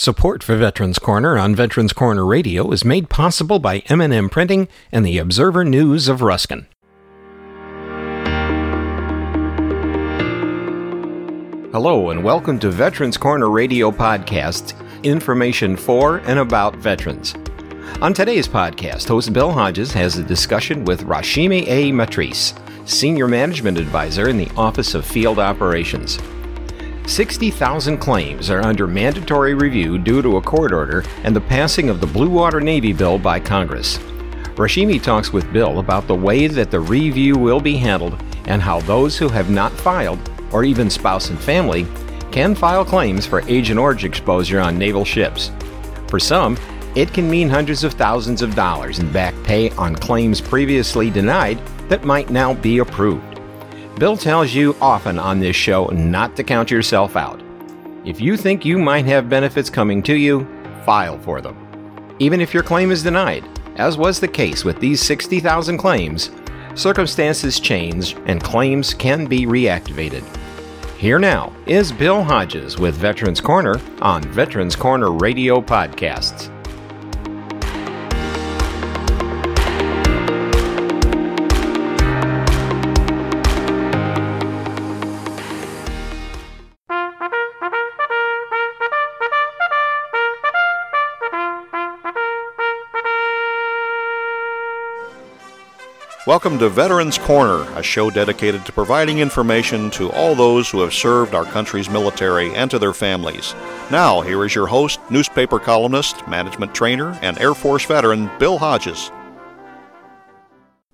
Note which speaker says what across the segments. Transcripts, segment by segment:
Speaker 1: Support for Veterans Corner on Veterans Corner Radio is made possible by M&M Printing and the Observer News of Ruskin. Hello and welcome to Veterans Corner Radio Podcast, information for and about veterans. On today's podcast, host Bill Hodges has a discussion with Rashimi A. Matrice, Senior Management Advisor in the Office of Field Operations. 60,000 claims are under mandatory review due to a court order and the passing of the Blue Water Navy bill by Congress. Rashimi talks with Bill about the way that the review will be handled and how those who have not filed, or even spouse and family, can file claims for Agent Orange exposure on naval ships. For some, it can mean hundreds of thousands of dollars in back pay on claims previously denied that might now be approved. Bill tells you often on this show not to count yourself out. If you think you might have benefits coming to you, file for them. Even if your claim is denied, as was the case with these 60,000 claims, circumstances change and claims can be reactivated. Here now is Bill Hodges with Veterans Corner on Veterans Corner Radio Podcasts.
Speaker 2: Welcome to Veterans Corner, a show dedicated to providing information to all those who have served our country's military and to their families. Now, here is your host, newspaper columnist, management trainer, and Air Force veteran, Bill Hodges.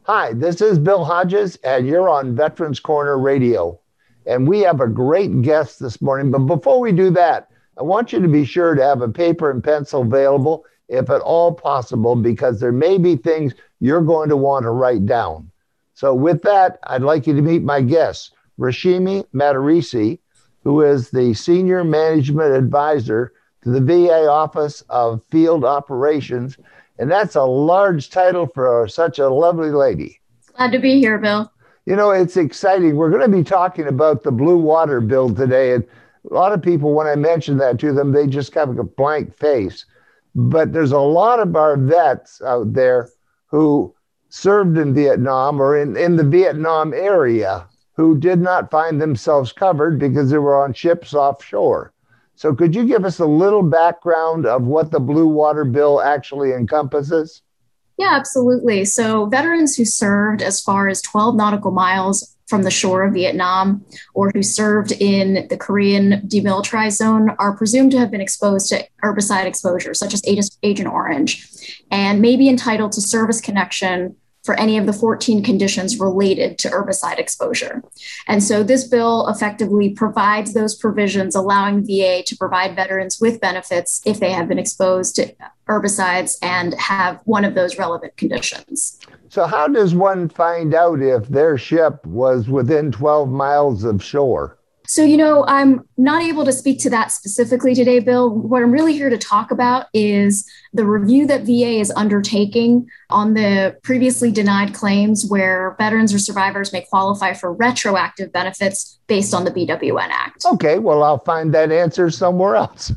Speaker 3: Hi, this is Bill Hodges, and you're on Veterans Corner Radio. And we have a great guest this morning. But before we do that, I want you to be sure to have a paper and pencil available if at all possible, because there may be things you're going to want to write down. So, with that, I'd like you to meet my guest, Rashimi Matarisi, who is the Senior Management Advisor to the VA Office of Field Operations. And that's a large title for such a lovely lady.
Speaker 4: Glad to be here, Bill.
Speaker 3: You know, it's exciting. We're going to be talking about the Blue Water Bill today. And a lot of people, when I mention that to them, they just have a blank face. But there's a lot of our vets out there who served in Vietnam or in, in the Vietnam area who did not find themselves covered because they were on ships offshore. So, could you give us a little background of what the Blue Water Bill actually encompasses?
Speaker 4: Yeah, absolutely. So, veterans who served as far as 12 nautical miles from the shore of Vietnam or who served in the Korean demilitarized zone are presumed to have been exposed to herbicide exposure, such as Agent Orange, and may be entitled to service connection for any of the 14 conditions related to herbicide exposure. And so this bill effectively provides those provisions allowing VA to provide veterans with benefits if they have been exposed to herbicides and have one of those relevant conditions.
Speaker 3: So, how does one find out if their ship was within 12 miles of shore?
Speaker 4: So, you know, I'm not able to speak to that specifically today, Bill. What I'm really here to talk about is the review that VA is undertaking on the previously denied claims where veterans or survivors may qualify for retroactive benefits based on the BWN Act.
Speaker 3: Okay, well, I'll find that answer somewhere else.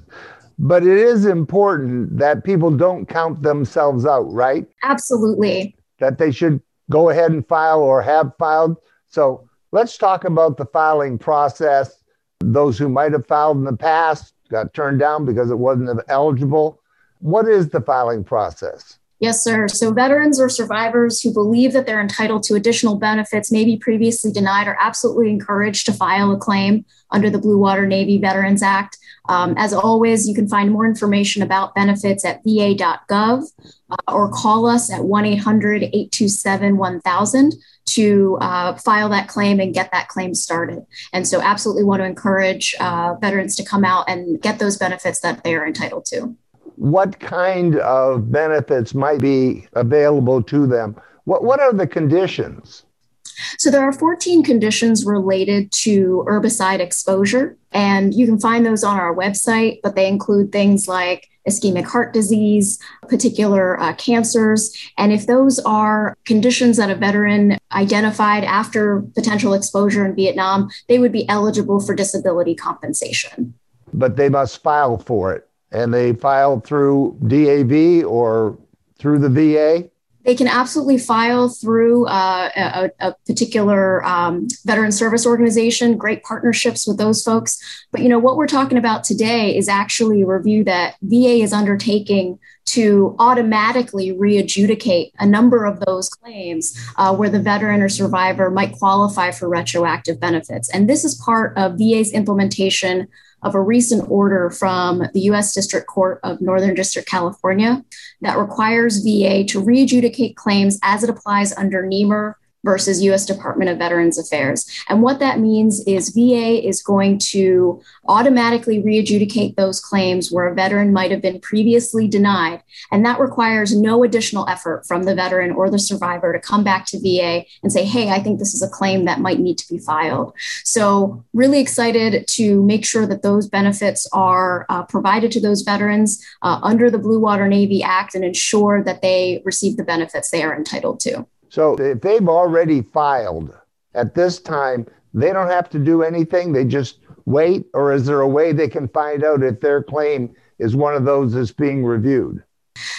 Speaker 3: But it is important that people don't count themselves out, right?
Speaker 4: Absolutely.
Speaker 3: That they should go ahead and file or have filed. So, Let's talk about the filing process. Those who might have filed in the past got turned down because it wasn't eligible. What is the filing process?
Speaker 4: Yes, sir. So, veterans or survivors who believe that they're entitled to additional benefits, maybe previously denied, are absolutely encouraged to file a claim under the Blue Water Navy Veterans Act. Um, as always, you can find more information about benefits at va.gov uh, or call us at 1 800 827 1000 to uh, file that claim and get that claim started. And so, absolutely want to encourage uh, veterans to come out and get those benefits that they are entitled to.
Speaker 3: What kind of benefits might be available to them? What, what are the conditions?
Speaker 4: So there are 14 conditions related to herbicide exposure, and you can find those on our website, but they include things like ischemic heart disease, particular uh, cancers. And if those are conditions that a veteran identified after potential exposure in Vietnam, they would be eligible for disability compensation.
Speaker 3: But they must file for it. and they file through DAV or through the VA?
Speaker 4: They can absolutely file through uh, a, a, particular um, veteran service organization, great partnerships with those folks. But you know what we're talking about today is actually a review that VA is undertaking to automatically re-adjudicate a number of those claims uh, where the veteran or survivor might qualify for retroactive benefits. And this is part of VA's implementation of a recent order from the U.S. District Court of Northern District, California, that requires VA to re-adjudicate claims as it applies under Nehmer versus US Department of Veterans Affairs. And what that means is VA is going to automatically re-adjudicate those claims where a veteran might have been previously denied. And that requires no additional effort from the veteran or the survivor to come back to VA and say, hey, I think this is a claim that might need to be filed. So, really excited to make sure that those benefits are uh, provided to those veterans uh, under the Blue Water Navy Act and ensure that they receive the benefits they are entitled to.
Speaker 3: So if they've already filed at this time, they don't have to do anything. They just wait, or is there a way they can find out if their claim is one of those that's being reviewed?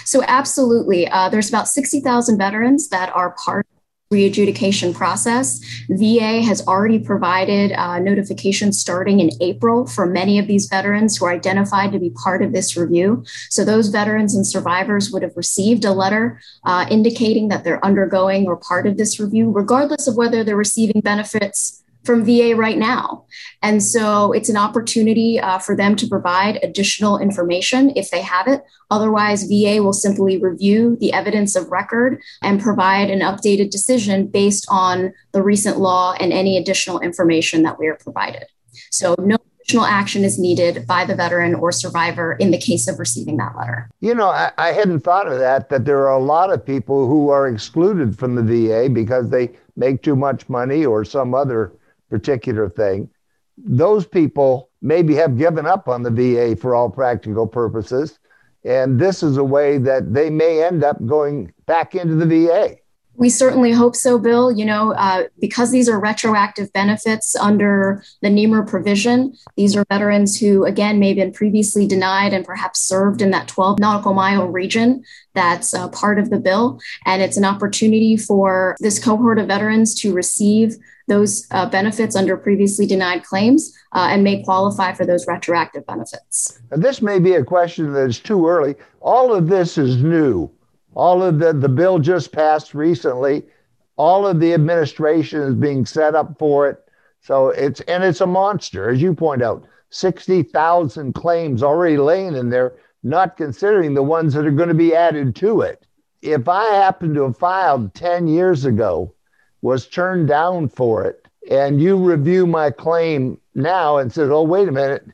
Speaker 4: So, absolutely. Uh, there's about 60,000 veterans that are part readjudication process. VA has already provided uh, notifications starting in April for many of these veterans who are identified to be part of this review. So those veterans and survivors would have received a letter uh, indicating that they're undergoing or part of this review, regardless of whether they're receiving benefits from VA right now. And so it's an opportunity uh, for them to provide additional information if they have it. Otherwise, VA will simply review the evidence of record and provide an updated decision based on the recent law and any additional information that we are provided. So, no additional action is needed by the veteran or survivor in the case of receiving that letter.
Speaker 3: You know, I, I hadn't thought of that, that there are a lot of people who are excluded from the VA because they make too much money or some other particular thing, those people maybe have given up on the VA for all practical purposes. And this is a way that they may end up going back into the VA.
Speaker 4: We certainly hope so, Bill. You know, uh, because these are retroactive benefits under the Nehmer provision, these are veterans who, again, may have been previously denied and perhaps served in that 12 nautical mile region that's uh, part of the bill. And it's an opportunity for this cohort of veterans to receive those uh, benefits under previously denied claims uh, and may qualify for those retroactive benefits.
Speaker 3: And this may be a question that is too early. All of this is new. All of the, the bill just passed recently. All of the administration is being set up for it. So it's, and it's a monster, as you point out, 60,000 claims already laying in there, not considering the ones that are going to be added to it. If I happen to have filed 10 years ago, was turned down for it, and you review my claim now and says, oh, wait a minute,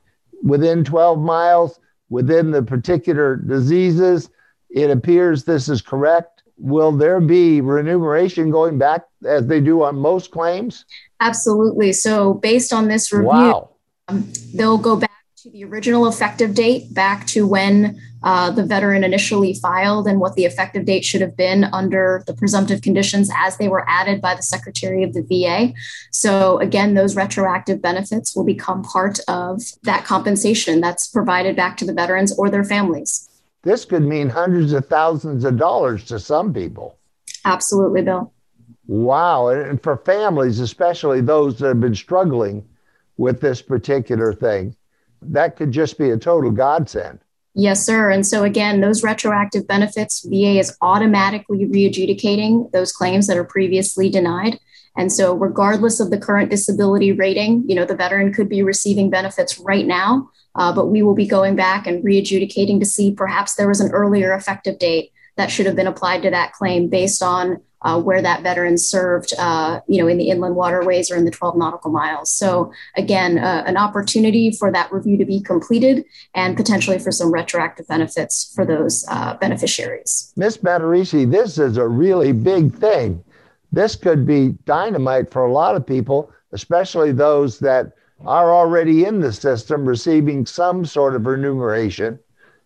Speaker 3: within 12 miles, within the particular diseases, it appears this is correct. Will there be remuneration going back as they do on most claims?
Speaker 4: Absolutely. So, based on this review, wow. um, they'll go back to the original effective date, back to when uh, the veteran initially filed and what the effective date should have been under the presumptive conditions as they were added by the Secretary of the VA. So, again, those retroactive benefits will become part of that compensation that's provided back to the veterans or their families.
Speaker 3: This could mean hundreds of thousands of dollars to some people.
Speaker 4: Absolutely, Bill.
Speaker 3: Wow. And for families, especially those that have been struggling with this particular thing, that could just be a total godsend.
Speaker 4: Yes, sir. And so, again, those retroactive benefits, VA is automatically re-adjudicating those claims that are previously denied. And so, regardless of the current disability rating, you know, the veteran could be receiving benefits right now, uh, but we will be going back and re-adjudicating to see perhaps there was an earlier effective date that should have been applied to that claim based on uh, where that veteran served, uh, you know, in the inland waterways or in the 12 nautical miles. So again, uh, an opportunity for that review to be completed and potentially for some retroactive benefits for those uh, beneficiaries.
Speaker 3: Ms. Matarese, this is a really big thing. This could be dynamite for a lot of people, especially those that are already in the system receiving some sort of remuneration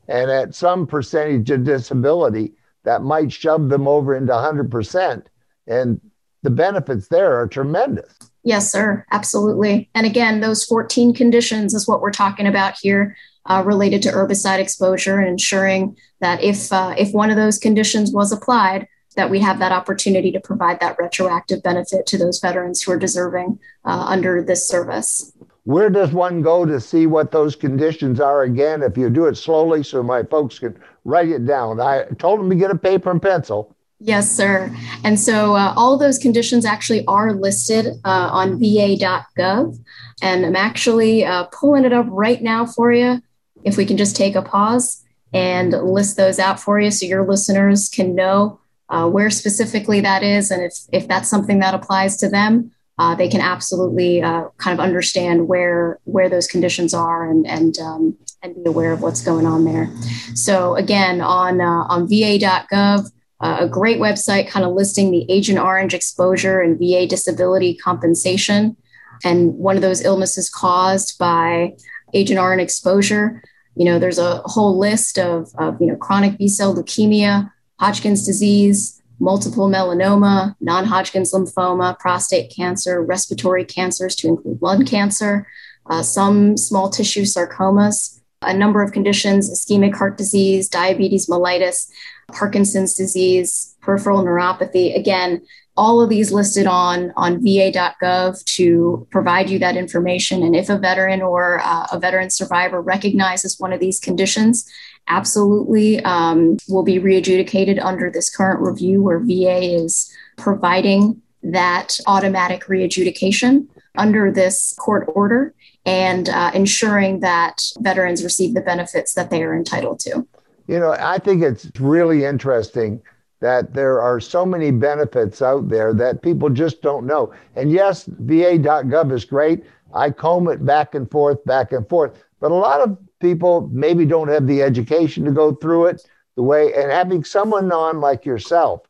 Speaker 3: and at some percentage of disability that might shove them over into 100%. And the benefits there are tremendous.
Speaker 4: Yes, sir. Absolutely. And again, those 14 conditions is what we're talking about here. uh, related to herbicide exposure and ensuring that if uh, if one of those conditions was applied, that we have that opportunity to provide that retroactive benefit to those veterans who are deserving uh, under this service.
Speaker 3: Where does one go to see what those conditions are again? If you do it slowly, so my folks can write it down. I told them to get a paper and pencil.
Speaker 4: Yes, sir. And so uh, all those conditions actually are listed uh, on va.gov. And I'm actually uh, pulling it up right now for you. If we can just take a pause and list those out for you so your listeners can know uh, where specifically that is. And if, if that's something that applies to them, uh, they can absolutely uh, kind of understand where where those conditions are and and um, and be aware of what's going on there. So again, on on va.gov uh, a great website kind of listing the Agent Orange exposure and VA disability compensation. And one of those illnesses caused by Agent Orange exposure. You know, there's a whole list of, of you know, chronic B cell leukemia, Hodgkin's disease, multiple myeloma, non Hodgkin's lymphoma, prostate cancer, respiratory cancers to include lung cancer, uh, some small tissue sarcomas, a number of conditions, ischemic heart disease, diabetes mellitus, Parkinson's disease, peripheral neuropathy. Again, all of these listed on, on va.gov to provide you that information. And if a veteran or uh, a veteran survivor recognizes one of these conditions, absolutely um, will be readjudicated under this current review where VA is providing that automatic readjudication under this court order and uh, ensuring that veterans receive the benefits that they are entitled to.
Speaker 3: You know, I think it's really interesting that there are so many benefits out there that people just don't know. And yes, va.gov is great. I comb it back and forth, back and forth. But a lot of people maybe don't have the education to go through it the way, and having someone on like yourself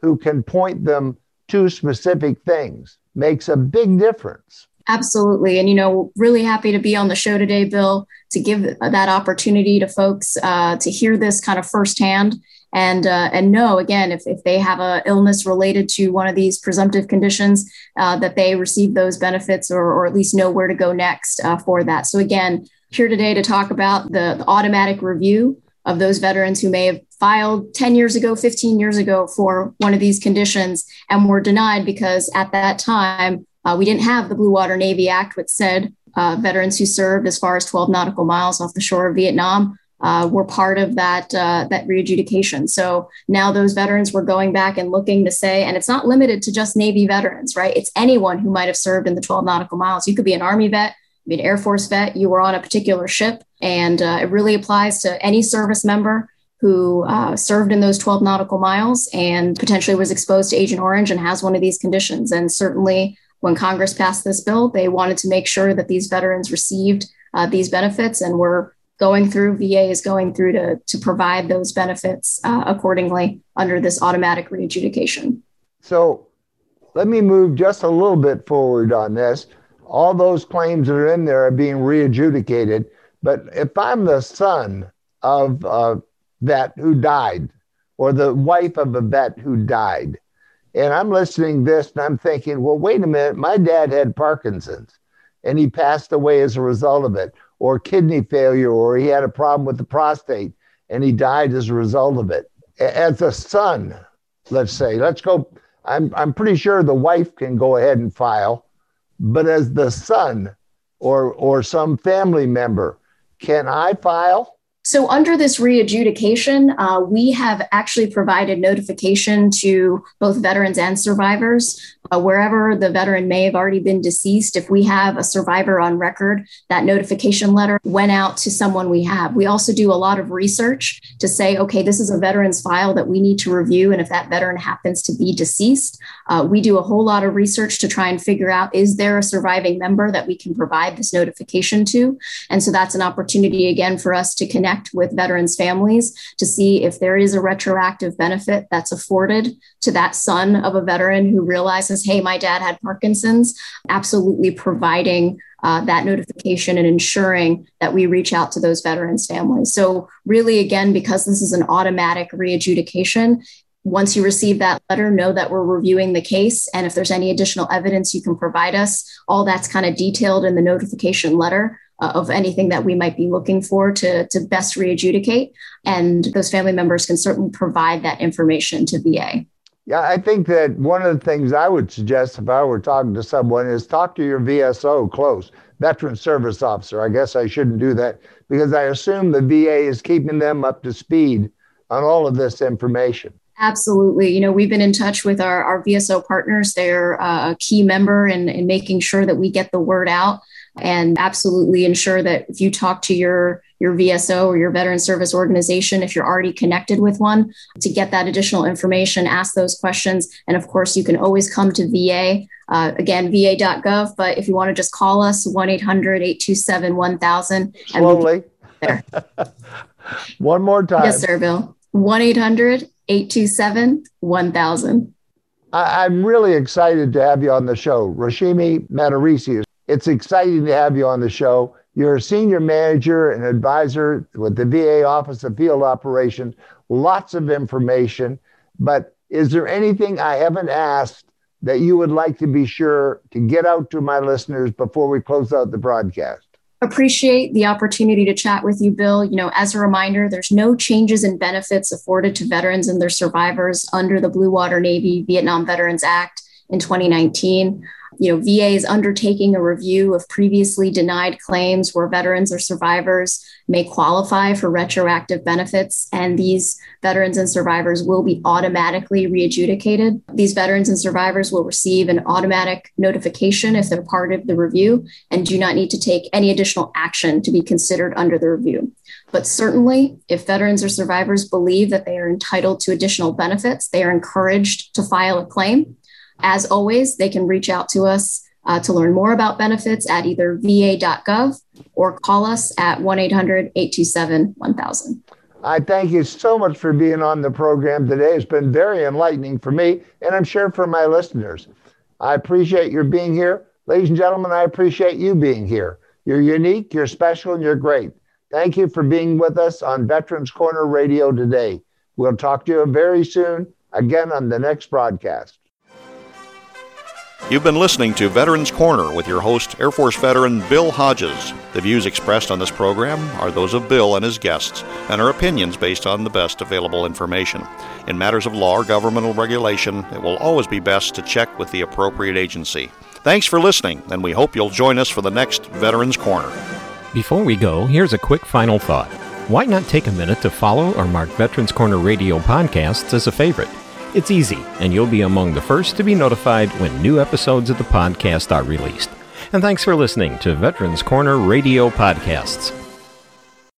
Speaker 3: who can point them to specific things makes a big difference.
Speaker 4: Absolutely. And, you know, really happy to be on the show today, Bill, to give that opportunity to folks uh, to hear this kind of firsthand and uh, and know again if, if they have a illness related to one of these presumptive conditions uh, that they receive those benefits or, or at least know where to go next uh, for that so again here today to talk about the, the automatic review of those veterans who may have filed 10 years ago 15 years ago for one of these conditions and were denied because at that time uh, we didn't have the Blue Water Navy Act, which said uh, veterans who served as far as 12 nautical miles off the shore of Vietnam uh, were part of that uh, that readjudication. So now those veterans were going back and looking to say, and it's not limited to just Navy veterans, right? It's anyone who might have served in the 12 nautical miles. You could be an Army vet, be an Air Force vet, you were on a particular ship, and uh, it really applies to any service member who uh, served in those 12 nautical miles and potentially was exposed to Agent Orange and has one of these conditions. And certainly when Congress passed this bill, they wanted to make sure that these veterans received uh, these benefits, and we're going through. VA is going through to to provide those benefits uh, accordingly under this automatic readjudication.
Speaker 3: So, let me move just a little bit forward on this. All those claims that are in there are being readjudicated, but if I'm the son of a vet who died, or the wife of a vet who died, and I'm listening this and I'm thinking, well, wait a minute, my dad had Parkinson's and he passed away as a result of it, or kidney failure, or he had a problem with the prostate and he died as a result of it. As a son, let's say, let's go. I'm, I'm pretty sure the wife can go ahead and file, but as the son or, or some family member, can I file?
Speaker 4: So, under this readjudication, uh, we have actually provided notification to both veterans and survivors uh, wherever the veteran may have already been deceased, if we have a survivor on record, that notification letter went out to someone we have. We also do a lot of research to say, okay, this is a veteran's file that we need to review. And if that veteran happens to be deceased, uh, we do a whole lot of research to try and figure out is there a surviving member that we can provide this notification to? And so that's an opportunity again for us to connect with veterans' families to see if there is a retroactive benefit that's afforded to that son of a veteran who realizes hey, my dad had Parkinson's, absolutely providing uh, that notification and ensuring that we reach out to those veterans' families. So, really, again, because this is an automatic readjudication, once you receive that letter, know that we're reviewing the case. And if there's any additional evidence you can provide us, all that's kind of detailed in the notification letter. Uh, of anything that we might be looking for to, to best readjudicate. And those family members can certainly provide that information to VA.
Speaker 3: Yeah, I think that one of the things I would suggest if I were talking to someone is talk to your VSO close, Veteran Service Officer. I guess I shouldn't do that because I assume the VA is keeping them up to speed on all of this information.
Speaker 4: Absolutely. You know, we've been in touch with our, our VSO partners. They're uh, a key member in, in making sure that we get the word out and absolutely ensure that if you talk to your your VSO or your veteran service organization, if you're already connected with one, to get that additional information, ask those questions. And of course, you can always come to VA, uh, again, va.gov. But if you want to just call us, 1 800 827 1000.
Speaker 3: Slowly. One more time.
Speaker 4: Yes, sir, Bill. 1 800 827 1000.
Speaker 3: I'm really excited to have you on the show. Rashimi Matarisi, it's exciting to have you on the show. You're a senior manager and advisor with the VA Office of Field Operations. Lots of information. But is there anything I haven't asked that you would like to be sure to get out to my listeners before we close out the broadcast?
Speaker 4: Appreciate the opportunity to chat with you, Bill. You know, as a reminder, there's no changes in benefits afforded to veterans and their survivors under the Blue Water Navy Vietnam Veterans Act in 2019 you know, VA is undertaking a review of previously denied claims where veterans or survivors may qualify for retroactive benefits, and these veterans and survivors will be automatically readjudicated. These veterans and survivors will receive an automatic notification if they're part of the review and do not need to take any additional action to be considered under the review. But certainly, if veterans or survivors believe that they are entitled to additional benefits, they are encouraged to file a claim. As always, they can reach out to us uh, to learn more about benefits at either va.gov or call us at 1 800 827 1000.
Speaker 3: I thank you so much for being on the program today. It's been very enlightening for me, and I'm sure for my listeners. I appreciate your being here. Ladies and gentlemen, I appreciate you being here. You're unique, you're special, and you're great. Thank you for being with us on Veterans Corner Radio today. We'll talk to you very soon, again on the next broadcast.
Speaker 2: You've been listening to Veterans Corner with your host, Air Force veteran Bill Hodges. The views expressed on this program are those of Bill and his guests and are opinions based on the best available information. In matters of law or governmental regulation, it will always be best to check with the appropriate agency. Thanks for listening, and we hope you'll join us for the next Veterans Corner.
Speaker 1: Before we go, here's a quick final thought. Why not take a minute to follow or mark Veterans Corner Radio podcasts as a favorite? It's easy, and you'll be among the first to be notified when new episodes of the podcast are released. And thanks for listening to Veterans Corner Radio Podcasts.